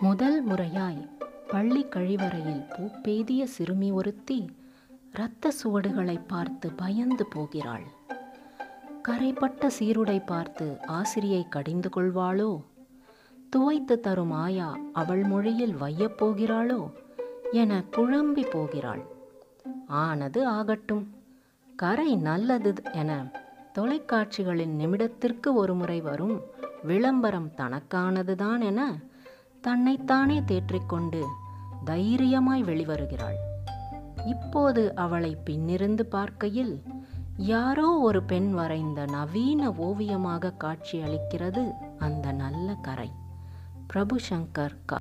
முதல் முறையாய் பள்ளி கழிவறையில் பூப்பேதிய சிறுமி ஒருத்தி இரத்த சுவடுகளை பார்த்து பயந்து போகிறாள். கரைப்பட்ட சீருடை பார்த்து ஆசிரியை கடிந்து கொள்வாளோ? துவைத்து தரும் ஆயா அவள் மொழியில் வையப் போகிறாளோ? என குழம்பி போகிறாள். ஆனது ஆகட்டும். கரை நல்லது என தொலைக்காட்சிகளின் நிமிடத்திற்கு ஒருமுறை வரும் விளம்பரம் தனக்கானதுதான் என தன்னைத்தானே தேற்றிக்கொண்டு தைரியமாய் வெளிவருகிறாள். இப்போது அவளை பின்னிருந்து பார்க்கையில் யாரோ ஒரு பெண் வரைந்த நவீன ஓவியமாக காட்சியளிக்கிறது அந்த நல்ல கரை. பிரபு சங்கர் கா